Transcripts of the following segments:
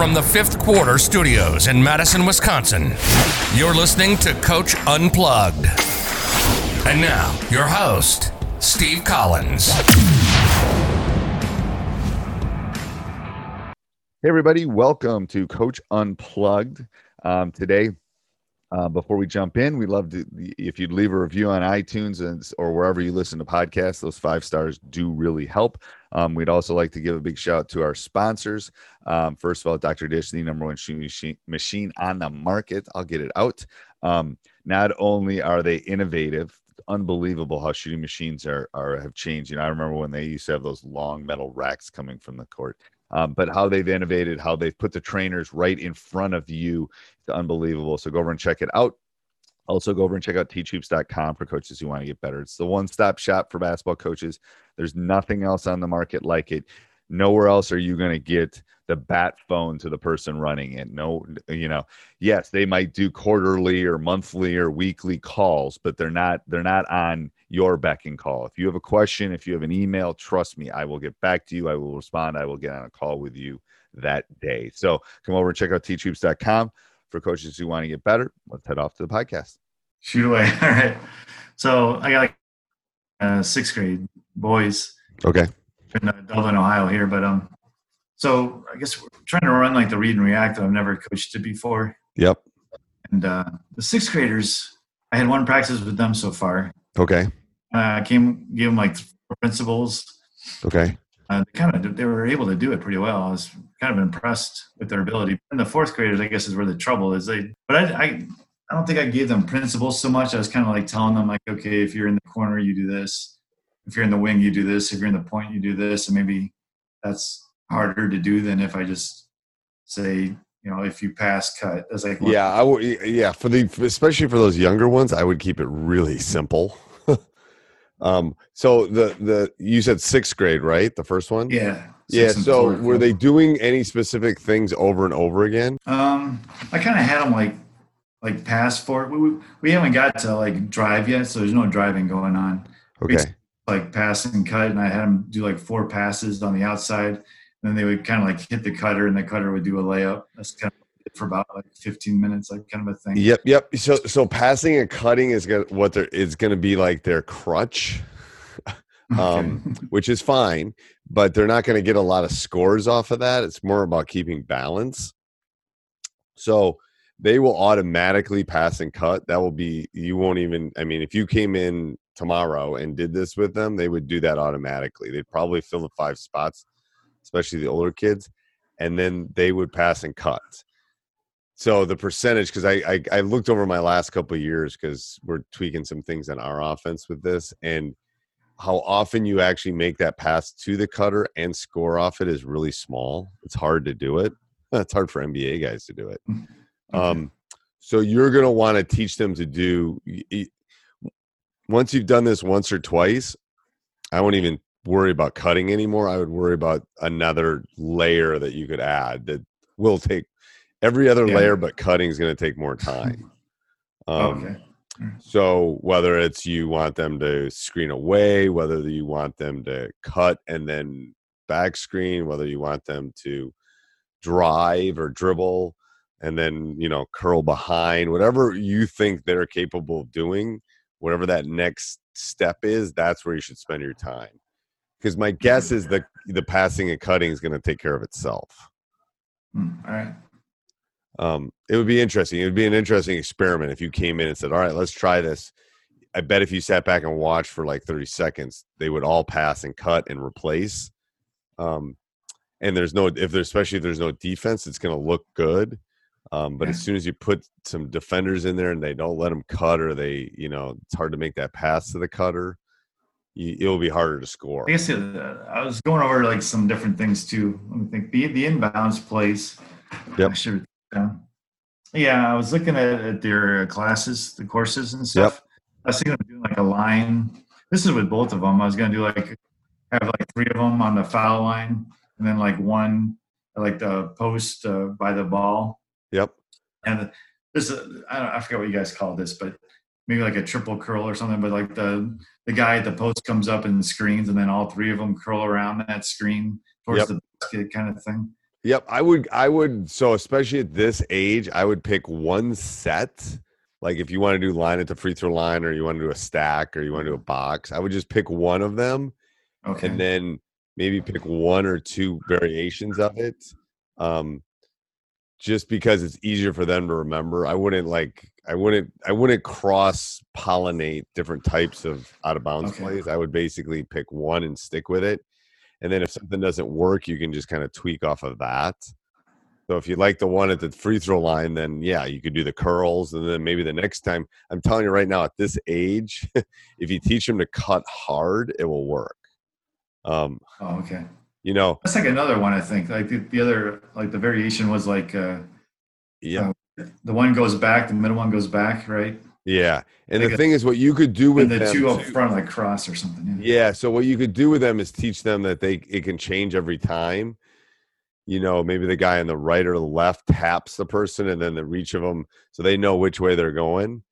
From the fifth quarter studios in Madison, Wisconsin, you're listening to Coach Unplugged. And now, your host, Steve Collins. Hey, everybody, welcome to Coach Unplugged. Um, today, uh, before we jump in, we love to if you'd leave a review on iTunes and, or wherever you listen to podcasts. Those five stars do really help. Um, we'd also like to give a big shout out to our sponsors. Um, first of all, Dr. Dish, the number one shooting machine, machine on the market. I'll get it out. Um, not only are they innovative, unbelievable how shooting machines are, are have changed. You know, I remember when they used to have those long metal racks coming from the court. Um, but how they've innovated, how they've put the trainers right in front of you, it's unbelievable. So go over and check it out. Also, go over and check out teachhoops.com for coaches who want to get better. It's the one stop shop for basketball coaches. There's nothing else on the market like it. Nowhere else are you going to get the bat phone to the person running it. No, you know, yes, they might do quarterly or monthly or weekly calls, but they're not they're not on your beck and call. If you have a question, if you have an email, trust me, I will get back to you. I will respond. I will get on a call with you that day. So come over and check out teachhoops.com for coaches who want to get better. Let's head off to the podcast. Shoot away. All right. So I got like uh, sixth grade boys Okay. in uh, Dublin, Ohio here, but um, so I guess we're trying to run like the read and react. that I've never coached it before, Yep. and uh, the sixth graders, I had one practice with them so far. Okay. Uh, I came, gave them like principles. Okay. Uh, they kind of they were able to do it pretty well. I was kind of impressed with their ability. And the fourth graders, I guess, is where the trouble is. They, but I, I, I don't think I gave them principles so much. I was kind of like telling them, like, okay, if you're in the corner, you do this. If you're in the wing, you do this. If you're in the point, you do this. And maybe that's harder to do than if I just say, you know, if you pass, cut. That's like, Yeah, I would. Yeah, for the especially for those younger ones, I would keep it really simple. Um. So the the you said sixth grade, right? The first one. yeah, Yeah. So were they doing any specific things over and over again? Um, I kind of had them like like pass for we, we we haven't got to like drive yet, so there's no driving going on. We Okay. like pass and cut, and I had them do like four passes on the outside, and then they would kind of like hit the cutter, and the cutter would do a layup. That's kind of it for about like 15 minutes, like kind of a thing. Yep. Yep. So so passing and cutting is gonna what they're is gonna be like their crutch. um, which is fine, but they're not going to get a lot of scores off of that. It's more about keeping balance. So they will automatically pass and cut. That will be, you won't even, I mean, if you came in tomorrow and did this with them, they would do that automatically. They'd probably fill the five spots, especially the older kids, and then they would pass and cut. So the percentage, because I, I I looked over my last couple of years because we're tweaking some things in our offense with this, and how often you actually make that pass to the cutter and score off it is really small. It's hard to do it. It's hard for NBA guys to do it. Um, so you're going to want to teach them to do. Once you've done this once or twice, I won't even worry about cutting anymore. I would worry about another layer that you could add that will take Every other Yeah. layer but cutting is going to take more time. Um, okay. So whether it's you want them to screen away, whether you want them to cut and then back screen, whether you want them to drive or dribble and then you know curl behind, whatever you think they're capable of doing, whatever that next step is, that's where you should spend your time. Because my guess is the the passing and cutting is going to take care of itself. Hmm, All right. Um, it would be interesting. It would be an interesting experiment if you came in and said, "All right, let's try this." I bet if you sat back and watched for like thirty seconds, they would all pass and cut and replace. Um, and there's no if there's especially if there's no defense, it's going to look good. Um, but as soon as you put some defenders in there and they don't let them cut, or they, you know, it's hard to make that pass to the cutter. You, it will be harder to score. I guess uh, I was going over like some different things too. Let me think. The the inbounds plays. Yep. I should down. Yeah, I was looking at, at their classes, the courses and stuff. I was thinking of doing like a line. This is with both of them. I was going to do like have like three of them on the foul line, and then like one like the post uh, by the ball. Yep. And this, is- I, don't, I forget what you guys call this, but maybe like a triple curl or something. But like the the guy at the post comes up and screens, and then all three of them curl around that screen towards Yep. the basket, kind of thing. Yep, I would I would so especially at this age, I would pick one set. Like if you want to do line at the free throw line or you want to do a stack or you want to do a box, I would just pick one of them Okay. and then maybe pick one or two variations of it. Um just because it's easier for them to remember. I wouldn't like I wouldn't I wouldn't cross pollinate different types of out of bounds Okay. plays. I would basically pick one and stick with it. And then if something doesn't work, you can just kind of tweak off of that. So if you like the one at the free throw line, then yeah, you could do the curls, and then maybe the next time. I'm telling you right now, at this age, if you teach them to cut hard, it will work. Um, oh, okay. you know, That's like another one. I think like the, the other like the variation was like uh, yeah, the one goes back, the middle one goes back, right? Yeah. And the Like a- thing is, what you could do with the them two up front like cross or something. Yeah. Yeah. So what you could do with them is teach them that they it can change every time. You know, maybe the guy on the right or the left taps the person, and then the reach of them, so they know which way they're going,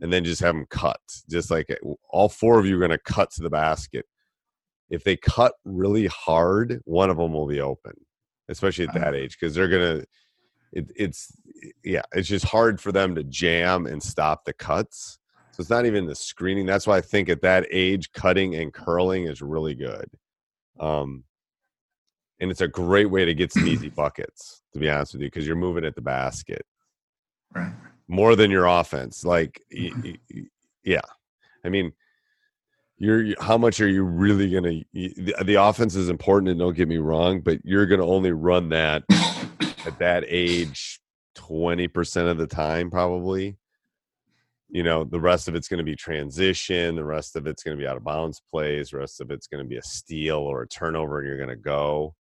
and then just have them cut. Just like eh, all four of you are going to cut to the basket. If they cut really hard, one of them will be open, especially at that age, because they're gonna. It, it's yeah, it's just hard for them to jam and stop the cuts. So it's not even the screening. That's why I think at that age, cutting and curling is really good. Um, and it's a great way to get some easy buckets, to be honest with you, because you're moving at the basket Right. more than your offense. Like, y- y- y- yeah, I mean, you're how much are you really gonna? The, the offense is important, and don't get me wrong, but you're gonna only run that at that age twenty percent of the time, probably. You know, the rest of it's going to be transition. The rest of it's going to be out of bounds plays. The rest of it's going to be a steal or a turnover, and you're going to go.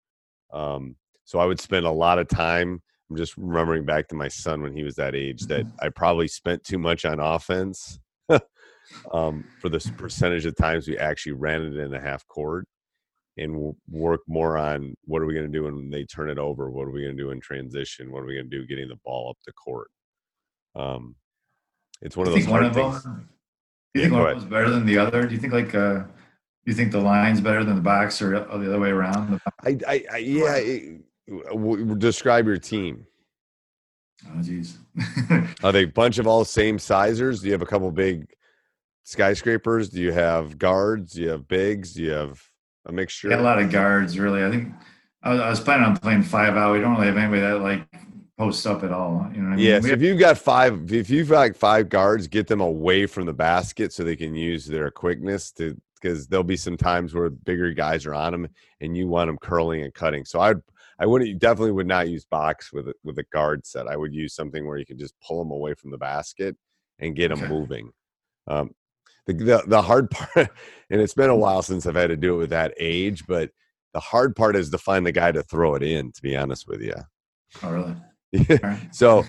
Um, so I would spend a lot of time. I'm just remembering back to my son when he was that age that I probably spent too much on offense um, for the percentage of times we actually ran it in the half court and work more on what are we going to do when they turn it over? What are we going to do in transition? What are we going to do getting the ball up the court? Um, it's one of those hard things. them? Do you Yeah, think one of them's better than the other? Do you think like uh, do you think the line's better than the box or, or the other way around? I, I, I yeah. it- w- w- describe your team. Oh, jeez. Are they a bunch of all same sizers? Do you have a couple big skyscrapers? Do you have guards? Do you have bigs? Do you have a mixture? Got a lot of guards, really. I think I was, I was planning on playing five out. We don't really have anybody that like posts up at all. You know what I mean? Yeah, so have- if you've got five, if you've got like five guards, get them away from the basket so they can use their quickness to because there'll be some times where bigger guys are on them and you want them curling and cutting. So I'd I wouldn't definitely would not use box with a, with a guard set. I would use something where you can just pull them away from the basket and get them Okay. moving. Um, the, the the hard part, and it's been a while since I've had to do it with that age, but the hard part is to find the guy to throw it in. To be honest with you. oh, really? So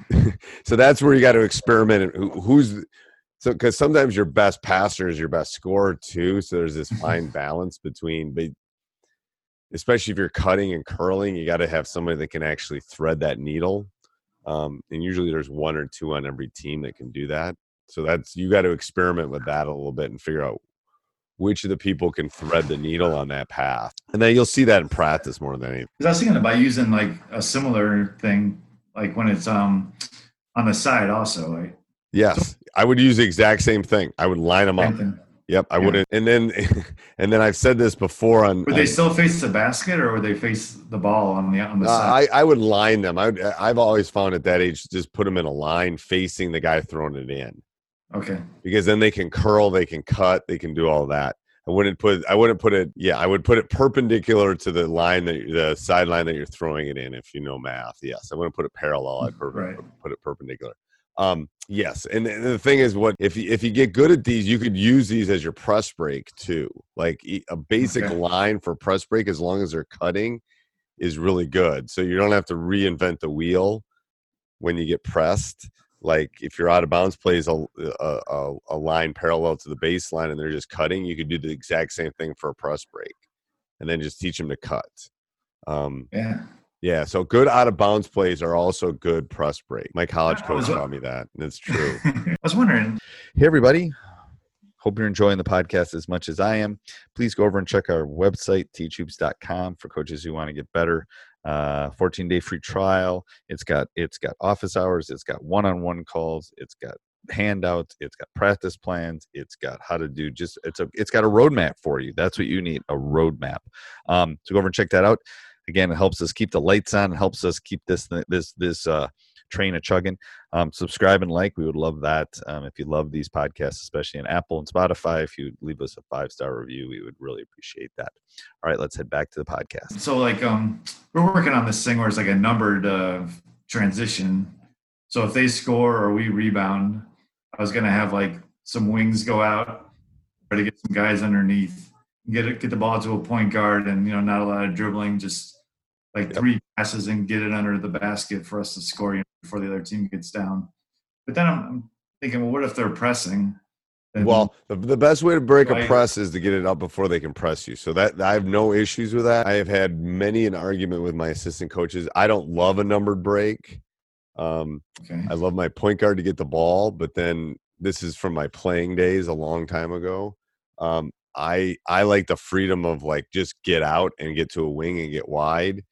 so that's where you got to experiment and who, who's so because sometimes your best passer is your best scorer too so there's this fine balance between but especially if you're cutting and curling you got to have somebody that can actually thread that needle Um, and usually there's one or two on every team that can do that. So that's you got to experiment with that a little bit and figure out which of the people can thread the needle on that path. And then you'll see that in practice more than anything. Because I was thinking about using like a similar thing, like when it's um on the side also, right? Yes, I would use the exact same thing. I would line them up. Yep, I Yeah. wouldn't. And then, and then I've said this before on. Would they still face the basket or would they face the ball on the on the Uh, side? I, I would line them. I would, I've always found at that age, just put them in a line facing the guy throwing it in, okay. because then they can curl, they can cut, they can do all that. I wouldn't put, I wouldn't put it. Yeah, I would put it perpendicular to the line that the sideline that you're throwing it in. If you know math, yes, I wouldn't put it parallel. I'd per- Right. put it perpendicular. Um, yes, and, and the thing is, what if you, if you get good at these, you could use these as your press break too. Like a basic Okay. line for press break, as long as they're cutting, is really good. So you don't have to reinvent the wheel when you get pressed. Like if you're out of bounds plays a, a, a, a line parallel to the baseline and they're just cutting, you could do the exact same thing for a press break, and then just teach them to cut. Um, Yeah. yeah, so good out of bounds plays are also good press break. My college coach taught me that, and it's true. I was wondering, Hey, everybody. Hope you're enjoying the podcast as much as I am. Please go over and check our website, teachhoops.com, for coaches who want to get better. Uh, 14 day free trial. It's got it's got office hours. It's got one on one calls. It's got handouts. It's got practice plans. It's got how to do just it's a it's got a roadmap for you. That's what you need a roadmap. Um, so go over and check that out. Again, it helps us keep the lights on. It helps us keep this this this uh, train a chugging. Um, subscribe and like we would love that. Um, if you love these podcasts especially on apple and spotify if you leave us a five star review we would really appreciate that. All right let's head back to the podcast. So like um we're working on this thing where it's like a numbered uh transition. So if they score or we rebound, I was gonna have like some wings go out, try to get some guys underneath, get it, get the ball to a point guard, and you know not a lot of dribbling, just like three passes and get it under the basket for us to score you know, before the other team gets down. But then I'm, I'm thinking, well, what if they're pressing? Then- well, the, the best way to break a press is to get it up before they can press you. So that I have no issues with that. I have had many an argument with my assistant coaches. I don't love a numbered break. Um, okay. I love my point guard to get the ball, but then this is from my playing days a long time ago. Um, I I like the freedom of like just get out and get to a wing and get wide.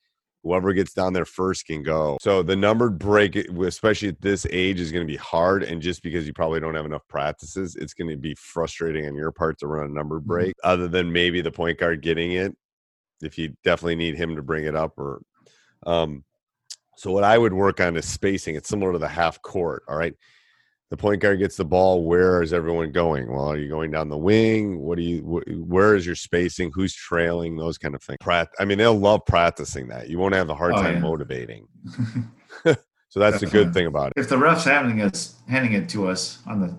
Whoever gets down there first can go. So the numbered break, especially at this age, is going to be hard. And just because you probably don't have enough practices, it's going to be frustrating on your part to run a numbered break. Other than maybe the point guard getting it, if you definitely need him to bring it up, or um, so what I would work on is spacing. It's similar to the half court. All right. The point guard gets the ball. Where is everyone going? Well, are you going down the wing? What do you? Wh- where is your spacing? Who's trailing? Those kind of things. Prac- I mean, they'll love practicing that. You won't have a hard Oh, time yeah. motivating. so that's the good thing about it. if the refs handing us handing it to us on the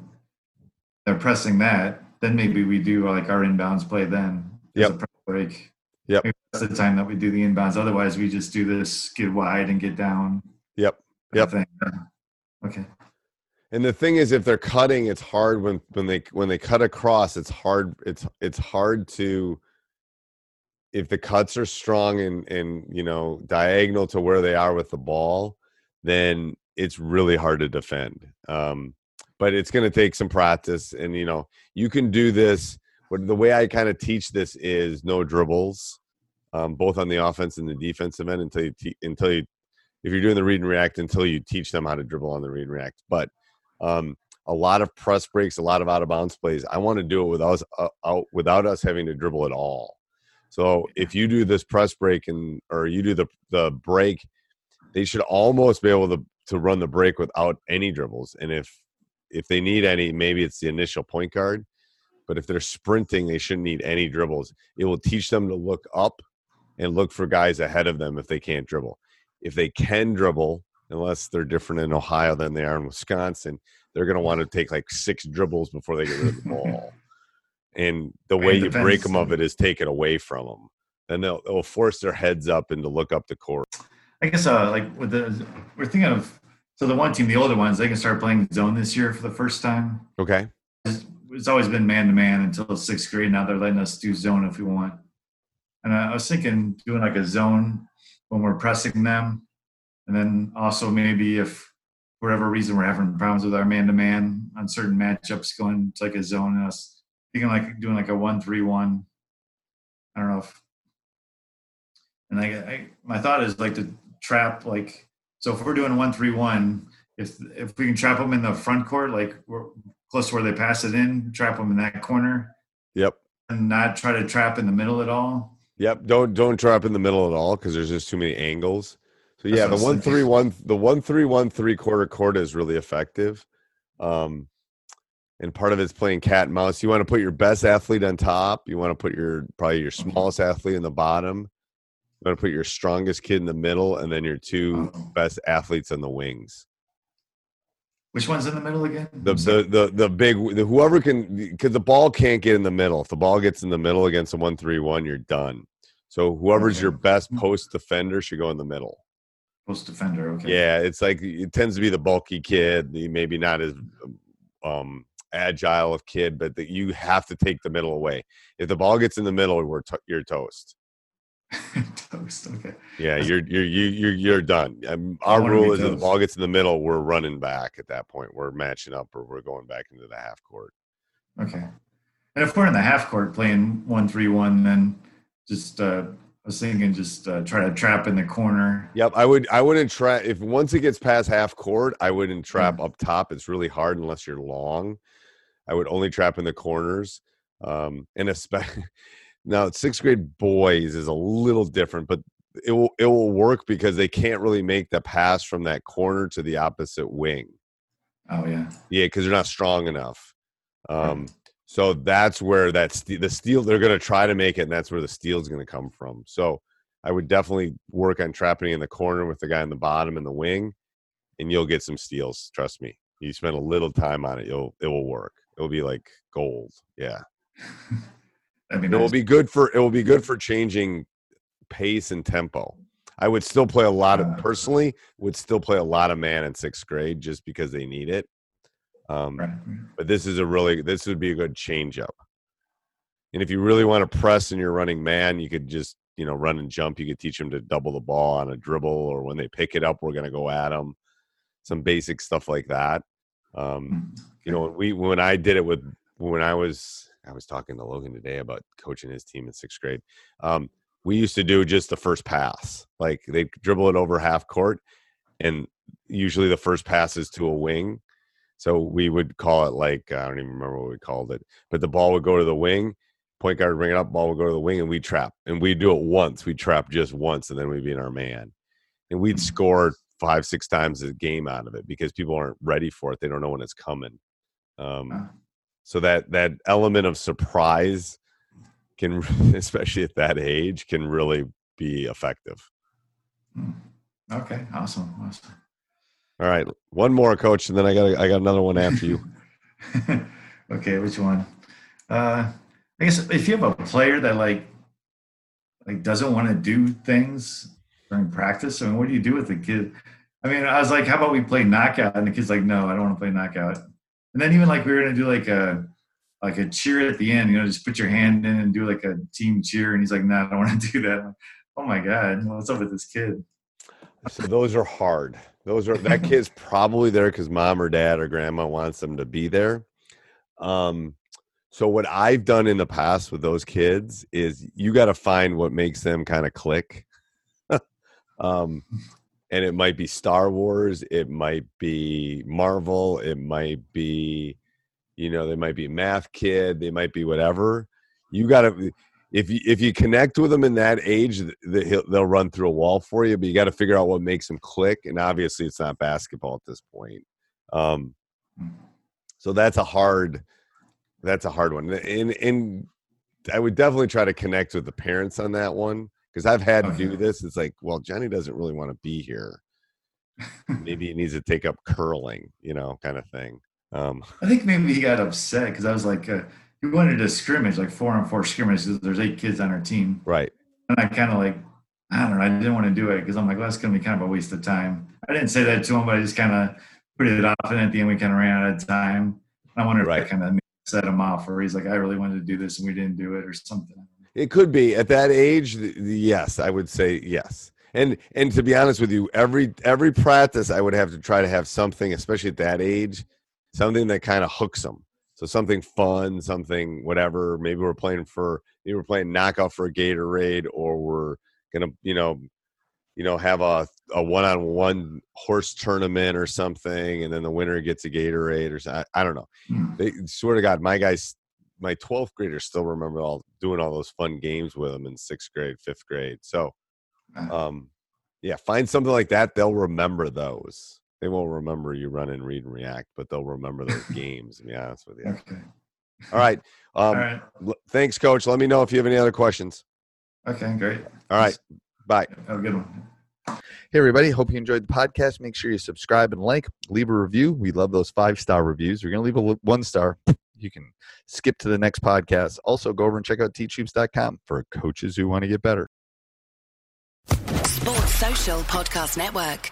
they're pressing that, then maybe we do like our inbounds play then. yeah Yep. a press break. Yep. Maybe that's the time that we do the inbounds. Otherwise, we just do this get wide and get down. Yep. Yep. thing. Okay. And the thing is, if they're cutting, it's hard when when they when they cut across. It's hard. It's it's hard to if the cuts are strong and and you know diagonal to where they are with the ball, then it's really hard to defend. Um, but it's going to take some practice, and you know you can do this. But the way I kind of teach this is no dribbles, um, both on the offense and the defensive end until you te- until you if you're doing the read and react until you teach them how to dribble on the read and react. But um, a lot of press breaks, a lot of out of bounds plays. I want to do it without us, uh, out, without us having to dribble at all. So if you do this press break and or you do the the break, they should almost be able to to run the break without any dribbles. And if if they need any, maybe it's the initial point guard. But if they're sprinting, they shouldn't need any dribbles. It will teach them to look up and look for guys ahead of them if they can't dribble. If they can dribble, unless they're different in Ohio than they are in Wisconsin, they're going to want to take like six dribbles before they get rid of the ball. And the way It you break them of it is take it away from them. And they'll, they'll force their heads up and to look up the court. I guess uh like with the we're thinking of so the one team, the older ones, they can start playing zone this year for the first time. Okay. It's, it's always been man to man until sixth grade. Now they're letting us do zone if we want. And I, I was thinking doing like a zone when we're pressing them, And then also maybe if for whatever reason we're having problems with our man to man on certain matchups going to like a zone and us thinking like doing like a one three one. I don't know if and I, I my thought is like to trap like so if we're doing one three one, if if we can trap them in the front court, like we're close to where they pass it in, trap them in that corner. Yep. And not try to trap in the middle at all. Yep. Don't don't trap in the middle at all because there's just too many angles. So yeah, the one three one I one three the one three one three quarter court is really effective. Um and part of it's playing cat and mouse. You want to put your best athlete on top. You want to put your probably your smallest athlete in the bottom. You want to put your strongest kid in the middle, and then your two Oh. best athletes on the wings. Which one's in the middle again? The the the, the big the, whoever can because the ball can't get in the middle. If the ball gets in the middle against a one three one, you're done. So whoever's Okay. your best post defender should go in the middle. Post defender. Okay. Yeah, it's like it tends to be the bulky kid, the maybe not as um agile of kid, but that you have to take the middle away. If the ball gets in the middle, we're to- you're toast. Toast. Okay. Yeah, you're you're you you're you're done. Um, our rule is if the ball gets in the middle, we're running back at that point. We're matching up or we're going back into the half court. Okay. And if we're in the half court playing one three one, then just uh, was thinking just uh, try to trap in the corner. Yep, I would I wouldn't trap if once it gets past half court, I wouldn't trap Mm. up top. It's really hard unless you're long. I would only trap in the corners. Um and especially now sixth grade boys is a little different, but it will it will work because they can't really make the pass from that corner to the opposite wing. Oh yeah. Yeah, because they're not strong enough. Um, so that's where that ste- the steal they're going to try to make it, and that's where the steal is going to come from. So I would definitely work on trapping in the corner with the guy in the bottom and the wing, and you'll get some steals. Trust me. You spend a little time on it, you'll it will work. It will be like gold. Yeah, That'd be it will be good for it will be good for changing pace and tempo. I would still play a lot of Uh. personally would still play a lot of man in sixth grade just because they need it. Um, Right. but this is a really this would be a good change up. And if you really want to press and you're running man, you could just you know run and jump. You could teach them to double the ball on a dribble, or when they pick it up, we're going to go at them. Some basic stuff like that. Um, you know, when we when I did it with when I was I was talking to Logan today about coaching his team in sixth grade. Um, we used to do just the first pass, like they dribble it over half court, and usually the first pass is to a wing. So we would call it like I don't even remember what we called it, but the ball would go to the wing, point guard would bring it up, ball would go to the wing, and we trap. And we do it once. We trap just once, and then we'd be in our man, and we'd score five, six times a game out of it because people aren't ready for it. They don't know when it's coming. Um, Uh, so that that element of surprise can, especially at that age, can really be effective. hmm. okay. Awesome. Awesome. All right, one more, coach, and then I got I got another one after you. okay, which one? Uh, I guess if you have a player that like like doesn't want to do things during practice, I mean, what do you do with the kid? I mean, I was like, how about we play knockout? And the kid's like, no, I don't want to play knockout. And then even like we were gonna do like a like a cheer at the end, you know, just put your hand in and do like a team cheer. And he's like, no, I don't want to do that. Like, oh my god, what's up with this kid? So those are hard. Those are that kid's probably there because mom or dad or grandma wants them to be there. Um, so what I've done in the past with those kids is you got to find what makes them kind of click. um, and it might be Star Wars, it might be Marvel, it might be, you know, they might be math kid, they might be whatever. You got to if you if you connect with them in that age, th- th- he'll- they'll run through a wall for you. But you got to figure out what makes them click, and obviously, it's not basketball at this point. Um, so that's a hard that's a hard one, and and I would definitely try to connect with the parents on that one because I've had to do this. It's like, well, Johnny doesn't really want to be here. Maybe he needs to take up curling, you know, kind of thing. Um, I think maybe he got upset because I was like, uh, he wanted a scrimmage, like four on four scrimmage. There's eight kids on our team, right. and I kind of like, I don't know, I didn't want to do it because I'm like, well, that's going to be kind of a waste of time. I didn't say that to him, but I just kind of put it off, and at the end we kind of ran out of time. I wonder if Right. that kind of set him off, or he's like, I really wanted to do this and we didn't do it, or something. It could be at that age. Yes, I would say yes. And and to be honest with you, every every practice I would have to try to have something, especially at that age, something that kind of hooks them. So something fun, something whatever. Maybe we're playing for maybe we're playing knockout for a Gatorade, or we're gonna you know you know have a a one on one horse tournament or something, and then the winner gets a Gatorade or something. I, I don't know. They swear to God, my guys, my 12th graders still remember all doing all those fun games with them in sixth grade, fifth grade. So, um, yeah, find something like that. They'll remember those. They won't remember you run and read and react, but they'll remember those games. To be honest with you. Okay. All right. Um, All right. l- Thanks, Coach. Let me know if you have any other questions. Okay. Great. All right. Bye. Have a good one. Hey, everybody. Hope you enjoyed the podcast. Make sure you subscribe and like, leave a review. We love those five star reviews. We're going to leave a one star. You can skip to the next podcast. Also, go over and check out teachhoops.com for coaches who want to get better. Sports Social Podcast Network.